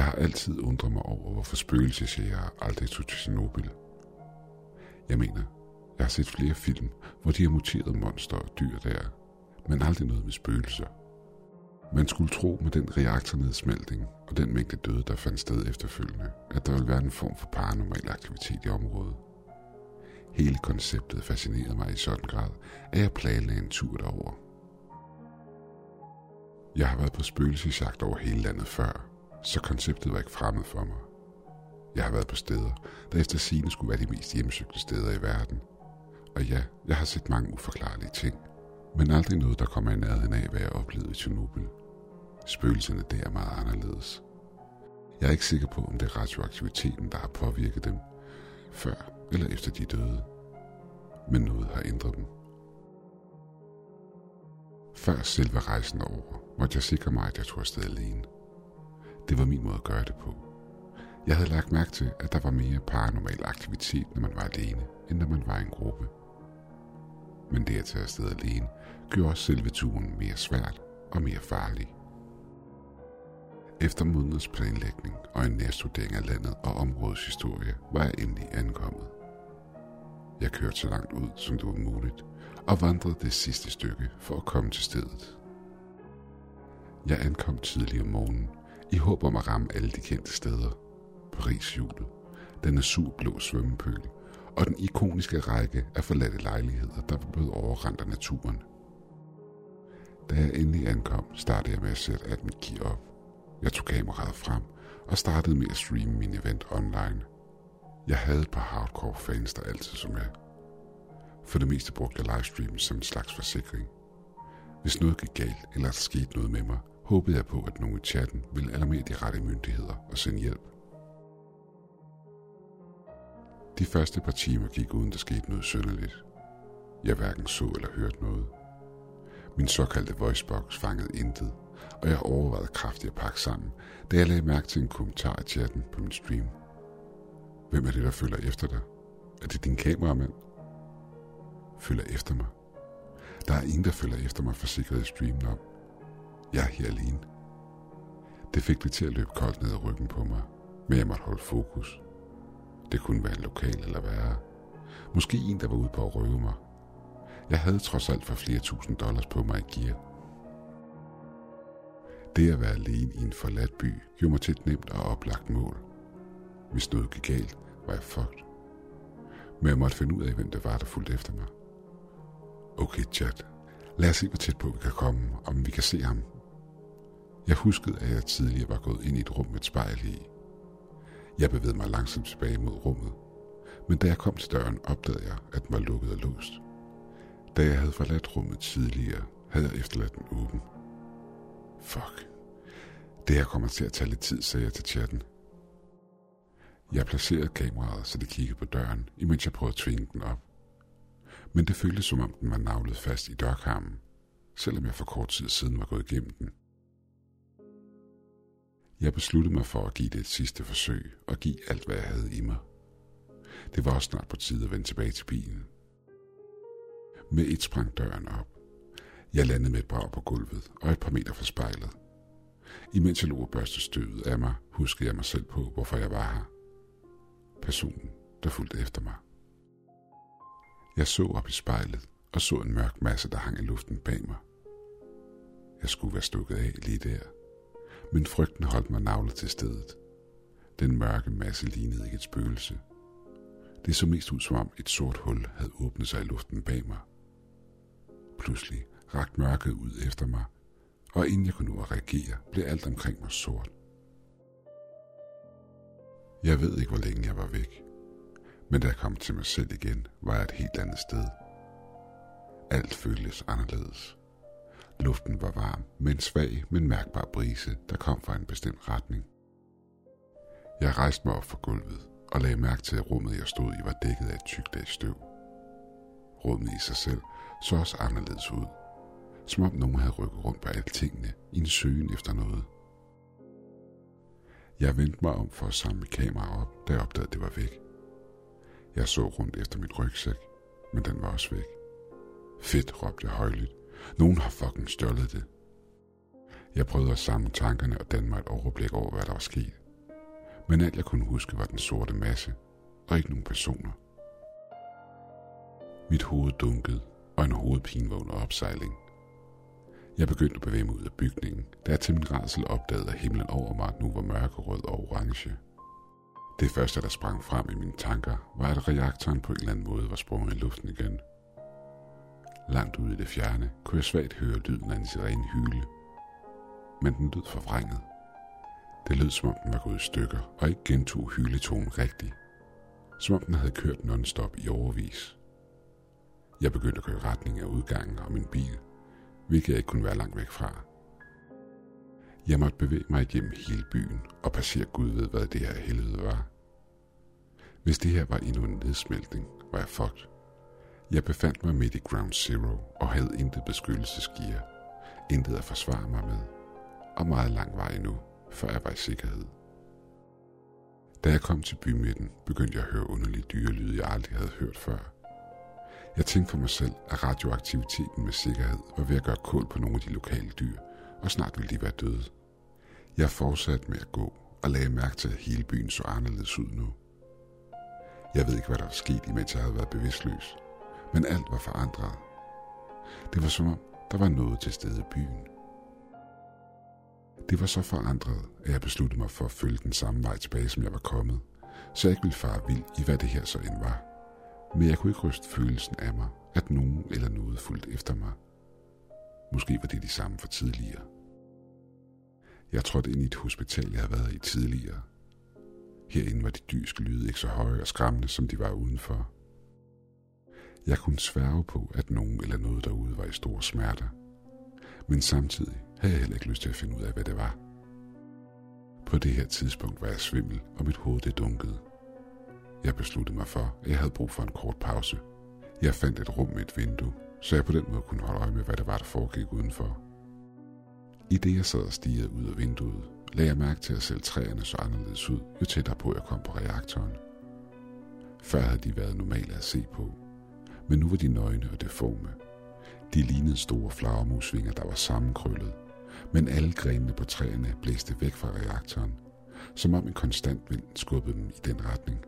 Jeg har altid undret mig over, hvorfor spøgelsesjæger aldrig tog til Tjernobyl. Jeg mener, jeg har set flere film, hvor de har muteret monster og dyr der, men aldrig noget med spøgelser. Man skulle tro med den reaktornedsmeltning og den mængde døde, der fandt sted efterfølgende, at der ville være en form for paranormal aktivitet i området. Hele konceptet fascinerede mig i sådan grad, at jeg planlagde en tur derover. Jeg har været på spøgelsesjagt over hele landet før, så konceptet var ikke fremmed for mig. Jeg har været på steder, der efter sigende skulle være de mest hjemmesøgte steder i verden. Og ja, jeg har set mange uforklarlige ting, men aldrig noget, der kommer i nærheden af, hvad jeg oplevede i Tjernobyl. Spøgelserne der er meget anderledes. Jeg er ikke sikker på, om det er radioaktiviteten, der har påvirket dem, før eller efter de døde. Men noget har ændret dem. Før selve rejsen over, måtte jeg sikre mig, at jeg tog afsted alene. Det var min måde at gøre det på. Jeg havde lagt mærke til, at der var mere paranormal aktivitet, når man var alene, end når man var i en gruppe. Men det at tage afsted alene, gjorde også selve turen mere svært og mere farlig. Efter måneders planlægning og en nærstudering af landet og områdets historie, var jeg endelig ankommet. Jeg kørte så langt ud, som det var muligt, og vandrede det sidste stykke for at komme til stedet. Jeg ankom tidlig om morgenen, i håb om at ramme alle de kendte steder. Parishjulet, den azurblå svømmepøl og den ikoniske række af forladte lejligheder, der var blevet overrendt af naturen. Da jeg endelig ankom, startede jeg med at sætte alt mit gear op. Jeg tog kameraet frem og startede med at streame min event online. Jeg havde et par hardcore fans, der altid så med. For det meste brugte jeg livestreamen som en slags forsikring. Hvis noget gik galt, eller der skete noget med mig, håbede jeg på, at nogen i chatten ville alarmere de rette myndigheder og sende hjælp. De første par timer gik uden der skete noget sønderligt. Jeg hverken så eller hørte noget. Min såkaldte voicebox fangede intet, og jeg overvejede kraftigt at pakke sammen, da jeg lagde mærke til en kommentar i chatten på min stream. Hvem er det, der følger efter dig? Er det din kameramand? Følger efter mig? Der er ingen, der følger efter mig, forsikrede streamen om. Jeg er her alene. Det fik det til at løbe koldt ned ad ryggen på mig, men jeg måtte holde fokus. Det kunne være en lokal eller værre. Måske en, der var ude på at røve mig. Jeg havde trods alt for flere tusind dollars på mig i gear. Det at være alene i en forladt by gjorde mig til et nemt og oplagt mål. Hvis noget gik galt, var jeg fucked. Men jeg måtte finde ud af, hvem det var, der fulgte efter mig. Okay, chat. Lad os se, hvor tæt på vi kan komme, om vi kan se ham. Jeg huskede, at jeg tidligere var gået ind i et rum med et spejl i. Jeg bevægede mig langsomt tilbage mod rummet, men da jeg kom til døren, opdagede jeg, at den var lukket og låst. Da jeg havde forladt rummet tidligere, havde jeg efterladt den åben. Fuck. Det her kommer til at tage lidt tid, sagde jeg til chatten. Jeg placerede kameraet, så det kiggede på døren, imens jeg prøvede at tvinge den op. Men det føltes som om den var navlet fast i dørkarmen, selvom jeg for kort tid siden var gået igennem den. Jeg besluttede mig for at give det et sidste forsøg og give alt, hvad jeg havde i mig. Det var også snart på tide at vende tilbage til bilen. Med et sprang døren op. Jeg landede med et brag på gulvet og et par meter fra spejlet. Imens jeg lå og børste støvet af mig, huskede jeg mig selv på, hvorfor jeg var her. Personen, der fulgte efter mig. Jeg så op i spejlet og så en mørk masse, der hang i luften bag mig. Jeg skulle være stukket af lige der men frygten holdt mig navlet til stedet. Den mørke masse lignede ikke et spøgelse. Det så mest ud som om et sort hul havde åbnet sig i luften bag mig. Pludselig rakte mørket ud efter mig, og inden jeg kunne nå at reagere, blev alt omkring mig sort. Jeg ved ikke, hvor længe jeg var væk, men da jeg kom til mig selv igen, var jeg et helt andet sted. Alt føltes anderledes. Luften var varm med en svag, men mærkbar brise, der kom fra en bestemt retning. Jeg rejste mig op fra gulvet og lagde mærke til, at rummet, jeg stod i, var dækket af et tykt lag støv. Rummet i sig selv så også anderledes ud, som om nogen havde rykket rundt på alle tingene i en søgen efter noget. Jeg vendte mig om for at samle kameraet op, da jeg opdagede, at det var væk. Jeg så rundt efter mit rygsæk, men den var også væk. Fedt, råbte jeg højligt, nogen har fucking stjålet det. Jeg prøvede at samle tankerne og danne mig et overblik over, hvad der var sket. Men alt jeg kunne huske var den sorte masse, og ikke nogen personer. Mit hoved dunkede, og en hovedpine var under opsejling. Jeg begyndte at bevæge mig ud af bygningen, da jeg til min rædsel opdagede, at himlen over mig nu var mørkerød og orange. Det første, der sprang frem i mine tanker, var, at reaktoren på en eller anden måde var sprunget i luften igen. Langt ude i det fjerne kunne jeg svagt høre lyden af en sirene hyle. Men den lød forvrænget. Det lød, som om den var gået i stykker, og ikke gentog hyletonen rigtigt. Som om den havde kørt non-stop i overvis. Jeg begyndte at køre i retning af udgangen og min bil, hvilket jeg ikke kunne være langt væk fra. Jeg måtte bevæge mig igennem hele byen og passere Gud ved, hvad det her helvede var. Hvis det her var endnu en nedsmeltning, var jeg fucked. Jeg befandt mig midt i Ground Zero og havde intet beskyttelsesgear, intet at forsvare mig med, og meget lang vej endnu, før jeg var i sikkerhed. Da jeg kom til bymidten, begyndte jeg at høre underlige dyrelyde, jeg aldrig havde hørt før. Jeg tænkte for mig selv, at radioaktiviteten med sikkerhed var ved at gøre kål på nogle af de lokale dyr, og snart ville de være døde. Jeg fortsatte med at gå og lagde mærke til, at hele byen så anderledes ud nu. Jeg ved ikke, hvad der var sket, imens jeg havde været bevidstløs, men alt var forandret. Det var som om, der var noget til stede i byen. Det var så forandret, at jeg besluttede mig for at følge den samme vej tilbage, som jeg var kommet, så jeg ikke ville fare vild i, hvad det her så end var. Men jeg kunne ikke ryste følelsen af mig, at nogen eller noget fulgte efter mig. Måske var det de samme for tidligere. Jeg trådte ind i et hospital, jeg havde været i tidligere. Herinde var de dyske lyde ikke så høje og skræmmende, som de var udenfor. Jeg kunne sværge på, at nogen eller noget derude var i store smerter. Men samtidig havde jeg heller ikke lyst til at finde ud af, hvad det var. På det her tidspunkt var jeg svimmel, og mit hoved det dunkede. Jeg besluttede mig for, at jeg havde brug for en kort pause. Jeg fandt et rum med et vindue, så jeg på den måde kunne holde øje med, hvad der var, der foregik udenfor. I det jeg sad og stigede ud af vinduet, lagde jeg mærke til, at selv træerne så anderledes ud, jo tættere på jeg kom på reaktoren. Før havde de været normale at se på, men nu var de nøgne og deforme. De lignede store flagermusvinger, der var sammenkrøllet, men alle grenene på træerne blæste væk fra reaktoren, som om en konstant vind skubbede dem i den retning.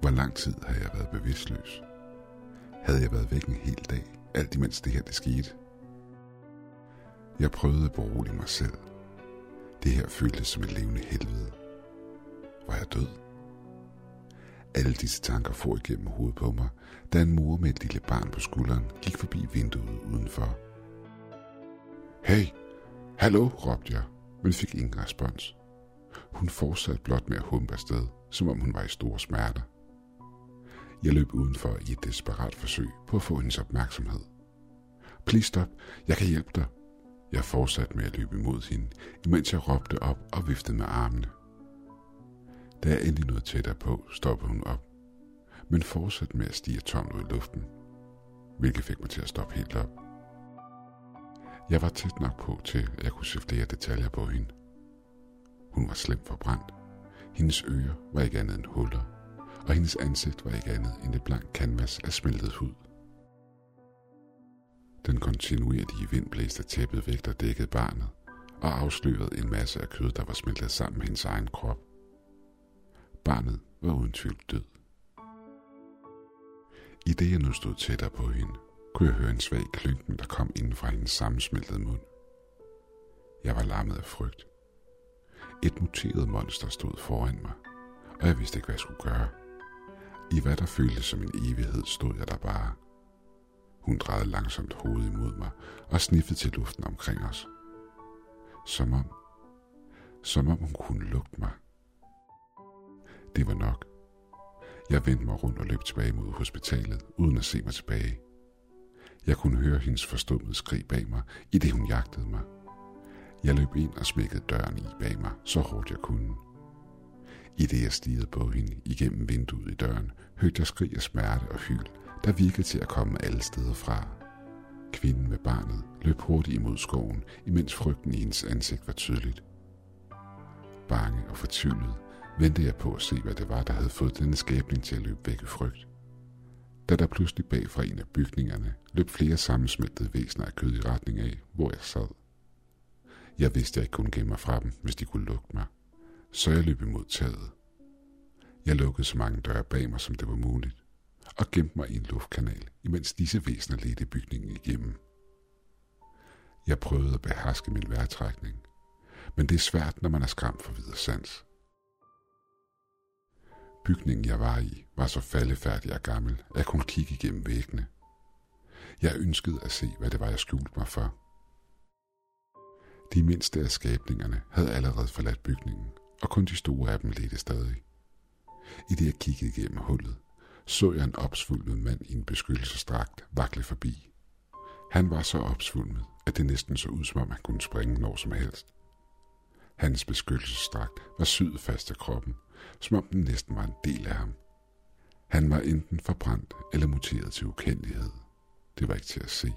Hvor lang tid havde jeg været bevidstløs? Havde jeg været væk en hel dag, alt imens det her det skete? Jeg prøvede at berolige mig selv. Det her føltes som et levende helvede. Var jeg død? Alle disse tanker for igennem hovedet på mig, da en mor med et lille barn på skulderen gik forbi vinduet udenfor. Hey, hallo, råbte jeg, men fik ingen respons. Hun fortsatte blot med at humpe afsted, som om hun var i store smerter. Jeg løb udenfor i et desperat forsøg på at få hendes opmærksomhed. Please stop, jeg kan hjælpe dig. Jeg fortsatte med at løbe imod hende, imens jeg råbte op og viftede med armene. Da jeg endelig nåede tættere på, stoppede hun op, men fortsatte med at stige tomt ud i luften, hvilket fik mig til at stoppe helt op. Jeg var tæt nok på til, at jeg kunne se flere detaljer på hende. Hun var slemt forbrændt. Hendes ører var ikke andet end huller, og hendes ansigt var ikke andet end et blankt canvas af smeltet hud. Den kontinuerlige vind blæste tæppet væk, der dækkede barnet, og afslørede en masse af kød, der var smeltet sammen med hendes egen krop. Barnet var uden tvivl død. I det jeg nu stod tættere på hende, kunne jeg høre en svag klynken, der kom inden fra hendes sammensmeltede mund. Jeg var lammet af frygt. Et muteret monster stod foran mig, og jeg vidste ikke, hvad jeg skulle gøre. I hvad der føltes som en evighed, stod jeg der bare. Hun drejede langsomt hovedet imod mig og sniffede til luften omkring os. Som om, som om hun kunne lugte mig. Det var nok. Jeg vendte mig rundt og løb tilbage mod hospitalet, uden at se mig tilbage. Jeg kunne høre hendes forstummede skrig bag mig, i det hun jagtede mig. Jeg løb ind og smækkede døren i bag mig, så hårdt jeg kunne. I det jeg stirrede på hende igennem vinduet i døren, hørte jeg skrig af smerte og hyl, der virkede til at komme alle steder fra. Kvinden med barnet løb hurtigt imod skoven, imens frygten i hendes ansigt var tydeligt. Bange og fortvivlet ventede jeg på at se, hvad det var, der havde fået denne skabning til at løbe væk i frygt. Da der pludselig bag fra en af bygningerne løb flere sammensmeltede væsener af kød i retning af, hvor jeg sad. Jeg vidste, at jeg ikke kunne gemme mig fra dem, hvis de kunne lugte mig så jeg løb imod taget. Jeg lukkede så mange døre bag mig, som det var muligt, og gemte mig i en luftkanal, imens disse væsener ledte bygningen igennem. Jeg prøvede at beherske min vejrtrækning, men det er svært, når man er skræmt for videre sans. Bygningen, jeg var i, var så faldefærdig og gammel, at jeg kunne kigge igennem væggene. Jeg ønskede at se, hvad det var, jeg skjulte mig for. De mindste af skabningerne havde allerede forladt bygningen, og kun de store af dem ledte stadig. I det jeg kiggede igennem hullet, så jeg en opsvulmet mand i en beskyttelsesdragt vakle forbi. Han var så opsvulmet, at det næsten så ud, som om han kunne springe når som helst. Hans beskyttelsesdragt var syet fast af kroppen, som om den næsten var en del af ham. Han var enten forbrændt eller muteret til ukendelighed. Det var ikke til at se,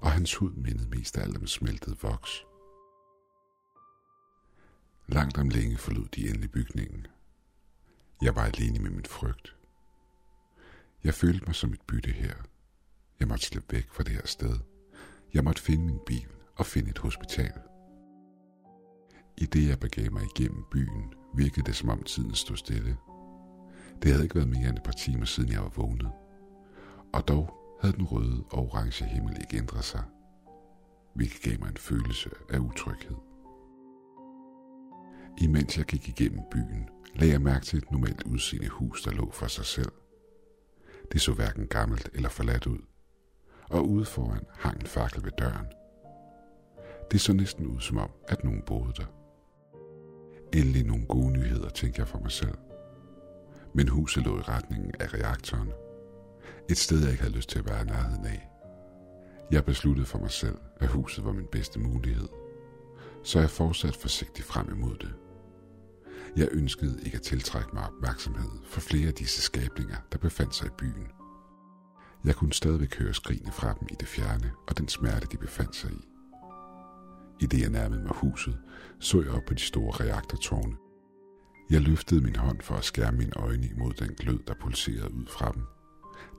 og hans hud mindede mest af alt om smeltet voks. Langt om længe forlod de endelig bygningen. Jeg var alene med min frygt. Jeg følte mig som et bytte her. Jeg måtte slippe væk fra det her sted. Jeg måtte finde min bil og finde et hospital. I det jeg begav mig igennem byen, virkede det som om tiden stod stille. Det havde ikke været mere end et par timer siden jeg var vågnet. Og dog havde den røde og orange himmel ikke ændret sig, hvilket gav mig en følelse af utryghed. Imens jeg gik igennem byen, lagde jeg mærke til et normalt udseende hus, der lå for sig selv. Det så hverken gammelt eller forladt ud, og ude foran hang en fakkel ved døren. Det så næsten ud som om, at nogen boede der. Endelig nogle gode nyheder, tænkte jeg for mig selv. Men huset lå i retningen af reaktoren. Et sted, jeg ikke havde lyst til at være i nærheden af. Jeg besluttede for mig selv, at huset var min bedste mulighed. Så jeg fortsatte forsigtigt frem imod det. Jeg ønskede ikke at tiltrække mig opmærksomhed for flere af disse skabninger, der befandt sig i byen. Jeg kunne stadigvæk høre skrigene fra dem i det fjerne og den smerte, de befandt sig i. I det jeg nærmede mig huset, så jeg op på de store reaktortårne. Jeg løftede min hånd for at skærme mine øjne imod den glød, der pulserede ud fra dem.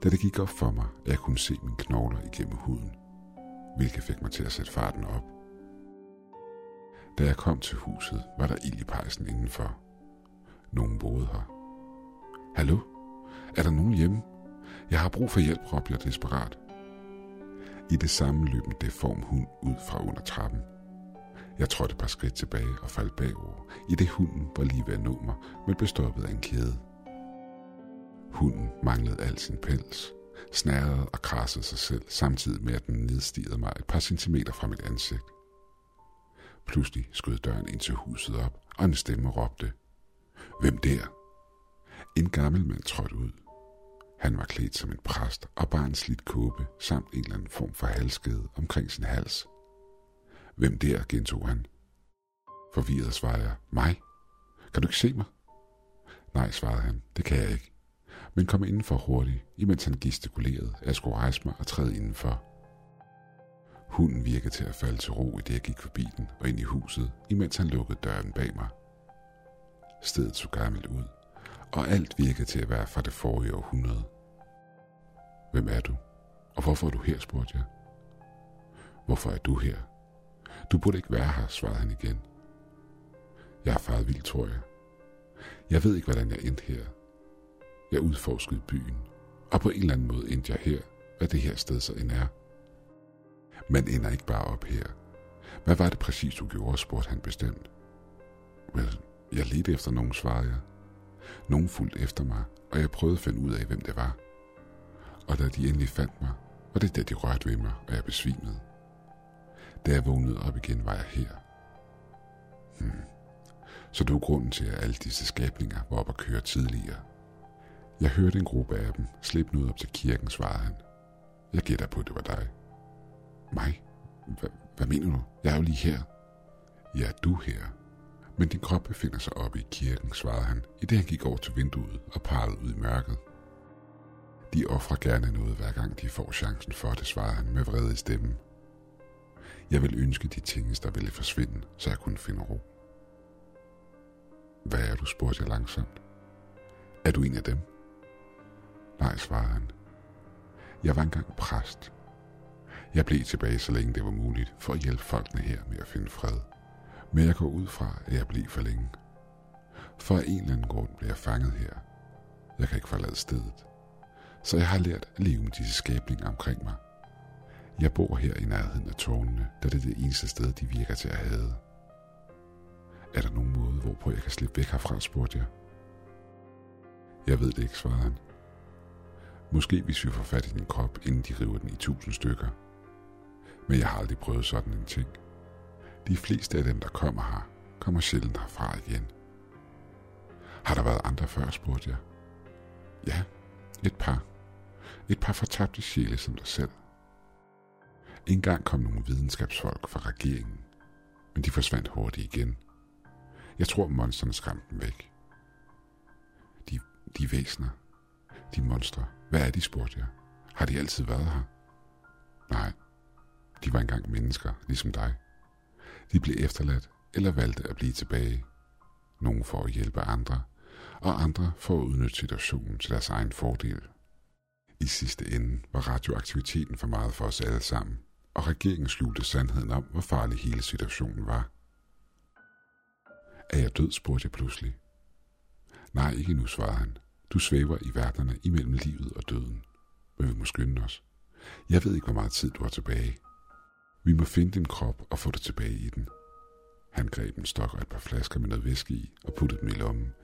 Da det gik op for mig, at jeg kunne se mine knogler igennem huden, hvilket fik mig til at sætte farten op. Da jeg kom til huset, var der ild i pejsen indenfor. Nogen boede her. Hallo? Er der nogen hjemme? Jeg har brug for hjælp, råbte jeg desperat. I det samme løb en deform hund ud fra under trappen. Jeg trådte et par skridt tilbage og faldt bagover, i det hunden var lige ved at nå mig, men bestoppet af en kæde. Hunden manglede al sin pels, snærrede og krassede sig selv, samtidig med at den nedstigede mig et par centimeter fra mit ansigt. Pludselig skød døren ind til huset op, og en stemme råbte, Hvem der? En gammel mand trådte ud. Han var klædt som en præst og bar en slidt kåbe samt en eller anden form for halskede omkring sin hals. Hvem der, gentog han. Forvirret svarede jeg, mig. Kan du ikke se mig? Nej, svarede han, det kan jeg ikke. Men kom indenfor hurtigt, imens han gestikulerede, at jeg skulle rejse mig og træde indenfor. Hunden virkede til at falde til ro, i det jeg gik forbi den og ind i huset, imens han lukkede døren bag mig. Stedet så gammelt ud, og alt virkede til at være fra det forrige århundrede. Hvem er du? Og hvorfor er du her, spurgte jeg. Hvorfor er du her? Du burde ikke være her, svarede han igen. Jeg er faret vildt, tror jeg. Jeg ved ikke, hvordan jeg endte her. Jeg udforskede byen, og på en eller anden måde endte jeg her, hvad det her sted så end er. Man ender ikke bare op her. Hvad var det præcis, du gjorde, spurgte han bestemt. Vel, jeg ledte efter nogen, svarede jeg. Nogen fulgte efter mig, og jeg prøvede at finde ud af, hvem det var. Og da de endelig fandt mig, var det da de rørte ved mig, og jeg besvimede. Da jeg vågnede op igen, var jeg her. Hmm. Så du er grunden til, at alle disse skabninger var oppe at køre tidligere. Jeg hørte en gruppe af dem slippe ud op til kirken, svarede han. Jeg gætter på, at det var dig. Mig? H- hvad mener du? Jeg er jo lige her. Ja, du her. Men din krop befinder sig oppe i kirken, svarede han, i det han gik over til vinduet og parlede ud i mørket. De offrer gerne noget, hver gang de får chancen for det, svarede han med vrede i stemmen. Jeg vil ønske de ting, der ville forsvinde, så jeg kunne finde ro. Hvad er du, spurgte jeg langsomt. Er du en af dem? Nej, svarede han. Jeg var engang præst. Jeg blev tilbage, så længe det var muligt, for at hjælpe folkene her med at finde fred. Men jeg går ud fra, at jeg blev for længe. For af en eller anden grund bliver jeg fanget her. Jeg kan ikke forlade stedet. Så jeg har lært at leve med disse skabninger omkring mig. Jeg bor her i nærheden af tårnene, da det er det eneste sted, de virker til at have. Er der nogen måde, hvorpå jeg kan slippe væk herfra, spurgte jeg. Jeg ved det ikke, svarede han. Måske hvis vi får fat i din krop, inden de river den i tusind stykker. Men jeg har aldrig prøvet sådan en ting. De fleste af dem, der kommer her, kommer sjældent herfra igen. Har der været andre før, spurgte jeg. Ja, et par. Et par fortabte sjæle som dig selv. Engang kom nogle videnskabsfolk fra regeringen, men de forsvandt hurtigt igen. Jeg tror, monsterne skræmte dem væk. De, de væsner, de monstre, hvad er de, spurgte jeg. Har de altid været her? Nej, de var engang mennesker, ligesom dig. De blev efterladt eller valgte at blive tilbage. Nogle for at hjælpe andre, og andre for at udnytte situationen til deres egen fordel. I sidste ende var radioaktiviteten for meget for os alle sammen, og regeringen skjulte sandheden om, hvor farlig hele situationen var. Er jeg død, spurgte jeg pludselig. Nej, ikke nu, svarede han. Du svæver i verdenerne imellem livet og døden. Men vi må skynde os. Jeg ved ikke, hvor meget tid du har tilbage. Vi må finde din krop og få dig tilbage i den. Han greb en stok og et par flasker med noget væske i og puttede dem i lommen,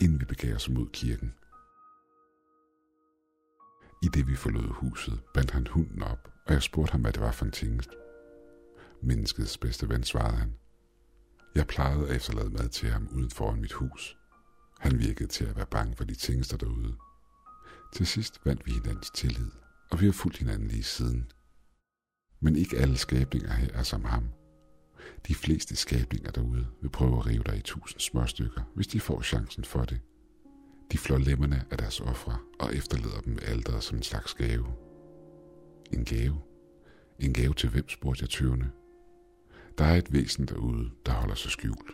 inden vi begav os mod kirken. I det vi forlod huset, bandt han hunden op, og jeg spurgte ham, hvad det var for en tingest. Menneskets bedste ven, svarede han. Jeg plejede at efterlade mad til ham uden foran mit hus. Han virkede til at være bange for de tingester derude. Til sidst vandt vi hinandens tillid, og vi har fulgt hinanden lige siden. Men ikke alle skabninger her er som ham. De fleste skabninger derude vil prøve at rive dig i tusind små stykker, hvis de får chancen for det. De flår lemmerne af deres ofre og efterlader dem alderet som en slags gave. En gave? En gave til hvem, spurgte jeg tøvende. Der er et væsen derude, der holder sig skjult.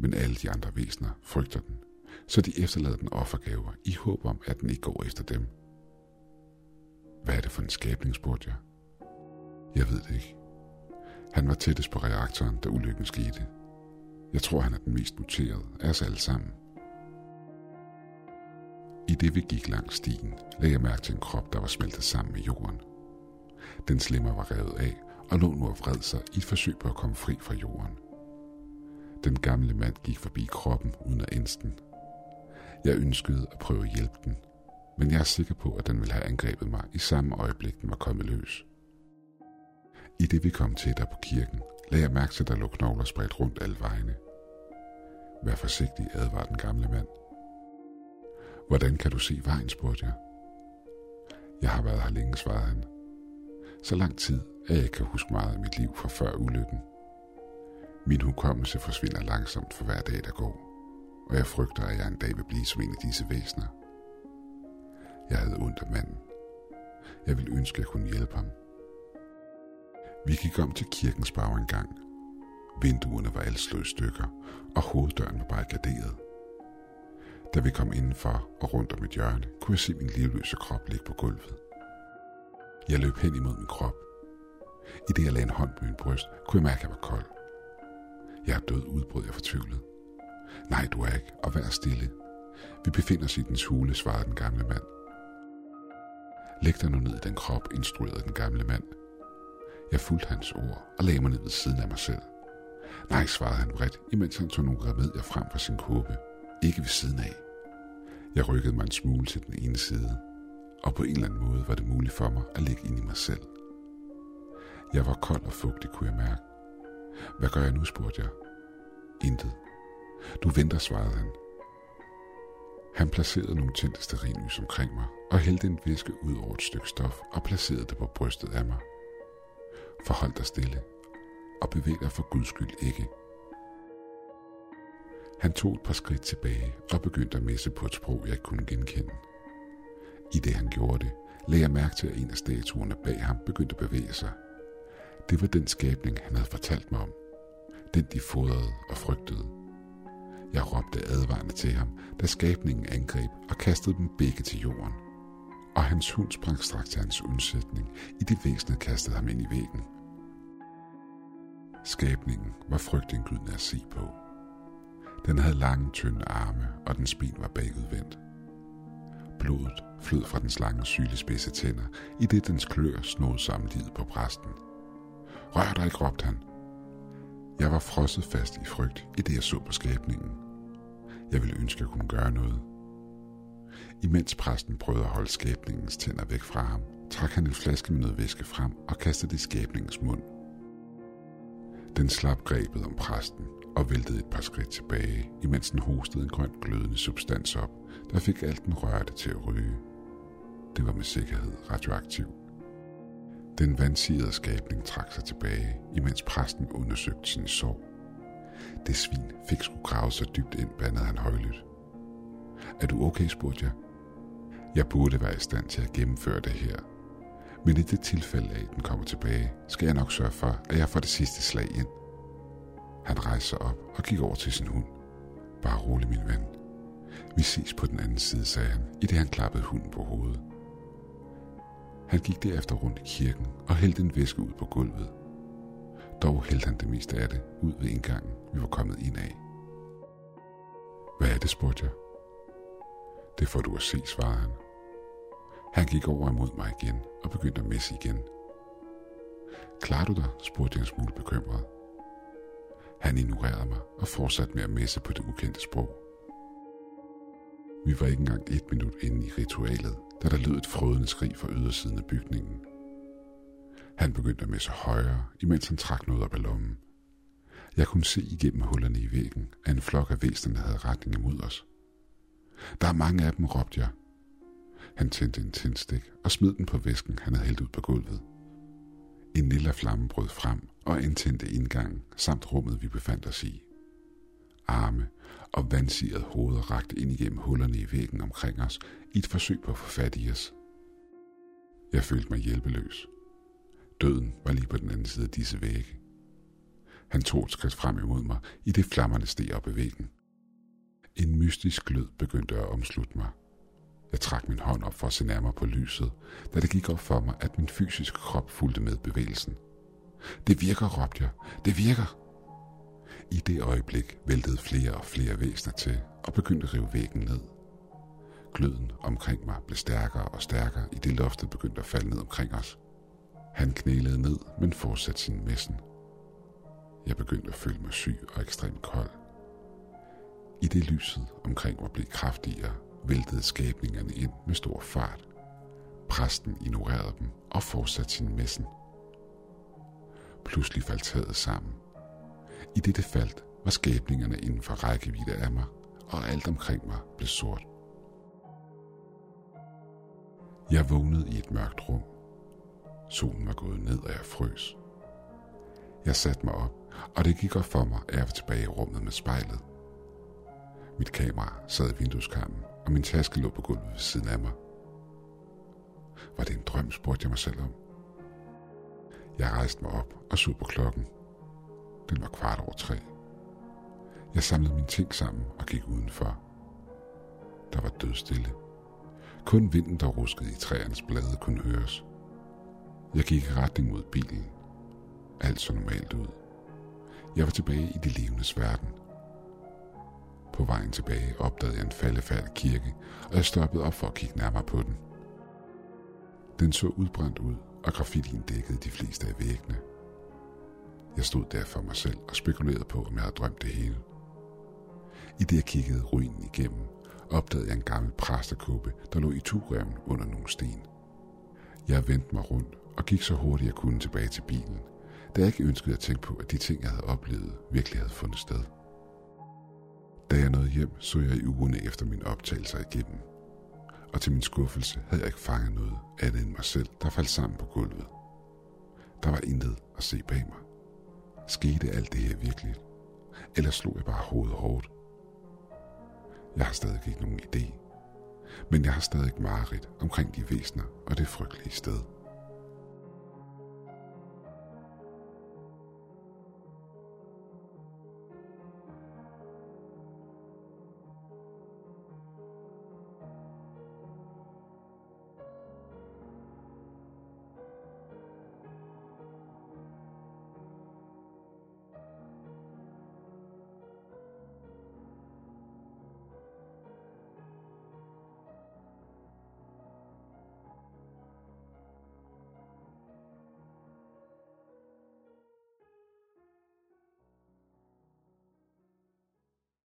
Men alle de andre væsener frygter den, så de efterlader den offergaver i håb om, at den ikke går efter dem. Hvad er det for en skabning, spurgte jeg. Jeg ved det ikke. Han var tættest på reaktoren, da ulykken skete. Jeg tror, han er den mest muterede af os alle sammen. I det vi gik langs stien, lagde jeg mærke til en krop, der var smeltet sammen med jorden. Den slimmer var revet af og lå nu og vred sig i et forsøg på at komme fri fra jorden. Den gamle mand gik forbi kroppen uden at ænse. Jeg ønskede at prøve at hjælpe den, men jeg er sikker på, at den ville have angrebet mig i samme øjeblik, den var kommet løs. I det vi kom til der på kirken, lagde jeg mærke til, at der lå knogler spredt rundt alle vejene. Vær forsigtig, advarede den gamle mand. Hvordan kan du se vejen, spurgte jeg. Jeg har været her længe, svarede han. Så lang tid, at jeg kan huske meget af mit liv fra før ulykken. Min hukommelse forsvinder langsomt for hver dag, der går, og jeg frygter, at jeg en dag vil blive som en af disse væsener. Jeg havde ondt af manden. Jeg ville ønske, at jeg kunne hjælpe ham. Vi gik om til kirkens bag en gang. Vinduerne var alle slået i stykker, og hoveddøren var barrikaderet. Da vi kom indenfor og rundt om et hjørne, kunne jeg se min livløse krop ligge på gulvet. Jeg løb hen imod min krop. I det jeg lagde en hånd på min bryst, kunne jeg mærke, at jeg var kold. Jeg er død, udbrød jeg fortvivlet. Nej, du er ikke, og vær stille. Vi befinder os i dens hule, svarede den gamle mand. Læg dig nu ned i den krop, instruerede den gamle mand. Jeg fulgte hans ord og lagde mig ned ved siden af mig selv. Nej, svarede han vredt, imens han tog nogle remedier frem fra sin kåbe. Ikke ved siden af. Jeg rykkede mig en smule til den ene side, og på en eller anden måde var det muligt for mig at ligge ind i mig selv. Jeg var kold og fugtig, kunne jeg mærke. Hvad gør jeg nu, spurgte jeg. Intet. Du venter, svarede han. Han placerede nogle tændte sterinlys omkring mig og hældte en væske ud over et stykke stof og placerede det på brystet af mig. Forhold dig stille og bevæg dig for Guds skyld ikke. Han tog et par skridt tilbage og begyndte at messe på et sprog, jeg ikke kunne genkende. I det han gjorde det, lagde jeg mærke til, at en af statuerne bag ham begyndte at bevæge sig. Det var den skabning, han havde fortalt mig om. Den de fodrede og frygtede. Jeg råbte advarende til ham, da skabningen angreb og kastede dem begge til jorden. Og hans hund sprang straks til hans undsætning, i det væsenet kastede ham ind i væggen. Skabningen var frygtindgydende at se på. Den havde lange, tynde arme, og den spin var bagudvendt. Blodet flød fra dens lange, sylespidse tænder, i det dens klør snod sammenlivet på præsten. Rør dig ikke, råbte han. Jeg var frosset fast i frygt, i det jeg så på skabningen. Jeg ville ønske, at jeg kunne gøre noget. Imens præsten prøvede at holde skabningens tænder væk fra ham, trak han en flaske med noget væske frem og kastede det i skabningens mund. Den slap grebet om præsten og væltede et par skridt tilbage, imens den hostede en grøn glødende substans op, der fik alt den rørte til at ryge. Det var med sikkerhed radioaktiv. Den vandsirede skabning trak sig tilbage, imens præsten undersøgte sin sorg. Det svin fik sgu grave så dybt ind, bandede han højlydt. Er du okay, spurgte jeg. Jeg burde være i stand til at gennemføre det her. Men i det tilfælde af, at den kommer tilbage, skal jeg nok sørge for, at jeg får det sidste slag ind. Han rejste sig op og gik over til sin hund. Bare rolig, min ven. Vi ses på den anden side, sagde han, i det han klappede hunden på hovedet. Han gik derefter rundt i kirken og hældte en væske ud på gulvet. Dog hældte han det meste af det ud ved indgangen, vi var kommet ind af. Hvad er det, spurgte jeg. Det får du at se, svarede han. Han gik over imod mig igen og begyndte at messe igen. Klarer du dig? spurgte jeg en smule bekymret. Han ignorerede mig og fortsatte med at messe på det ukendte sprog. Vi var ikke engang et minut inde i ritualet, da der lød et frødende skrig fra ydersiden af bygningen. Han begyndte at messe højere, imens han trak noget op af lommen. Jeg kunne se igennem hullerne i væggen, at en flok af væsenerne havde retning imod os. Der er mange af dem, råbte jeg. Han tændte en tændstik og smed den på væsken, han havde hældt ud på gulvet. En lille flamme brød frem og antændte indgangen samt rummet, vi befandt os i. Arme og vandsiget hoveder rakte ind igennem hullerne i væggen omkring os i et forsøg på at få fat i os. Jeg følte mig hjælpeløs. Døden var lige på den anden side af disse vægge. Han tog et skridt frem imod mig, i det flammerne steg op ad væggen. En mystisk glød begyndte at omslutte mig. Jeg trak min hånd op for at se nærmere på lyset, da det gik op for mig, at min fysiske krop fulgte med bevægelsen. Det virker, råbte jeg. Det virker. I det øjeblik væltede flere og flere væsner til og begyndte at rive væggen ned. Gløden omkring mig blev stærkere og stærkere, i det loftet begyndte at falde ned omkring os. Han knælede ned, men fortsatte sin messen. Jeg begyndte at føle mig syg og ekstremt kold. I det lyset omkring mig blev kraftigere, væltede skabningerne ind med stor fart. Præsten ignorerede dem og fortsatte sin messen. Pludselig faldt taget sammen. I dette faldt var skabningerne inden for rækkevidde af mig, og alt omkring mig blev sort. Jeg vågnede i et mørkt rum. Solen var gået ned, og jeg frøs. Jeg satte mig op, og det gik op for mig, at jeg var tilbage i rummet med spejlet. Mit kamera sad i vindueskarmen, og min taske lå på gulvet ved siden af mig. Var det en drøm, spurgte jeg mig selv om. Jeg rejste mig op og så på klokken. Den var kvart over tre. Jeg samlede mine ting sammen og gik udenfor. Der var dødstille. Kun vinden, der ruskede i træernes blade, kunne høres. Jeg gik i retning mod bilen. Alt så normalt ud. Jeg var tilbage i det levendes verden. På vejen tilbage opdagede jeg en faldefærdig kirke, og jeg stoppede op for at kigge nærmere på den. Den så udbrændt ud, og graffitien dækkede de fleste af væggene. Jeg stod der for mig selv og spekulerede på, om jeg havde drømt det hele. I det jeg kiggede ruinen igennem, opdagede jeg en gammel præstekuppe, der lå i tugremmen under nogle sten. Jeg vendte mig rundt og gik så hurtigt jeg kunne tilbage til bilen, da jeg ikke ønskede at tænke på, at de ting, jeg havde oplevet, virkelig havde fundet sted. Da jeg nåede hjem, så jeg i ugerne efter min optagelser igennem. Og til min skuffelse havde jeg ikke fanget noget andet end mig selv, der faldt sammen på gulvet. Der var intet at se bag mig. Skete alt det her virkelig? Eller slog jeg bare hovedet hårdt? Jeg har stadig ikke nogen idé. Men jeg har stadig mareridt omkring de væsner og det frygtelige sted.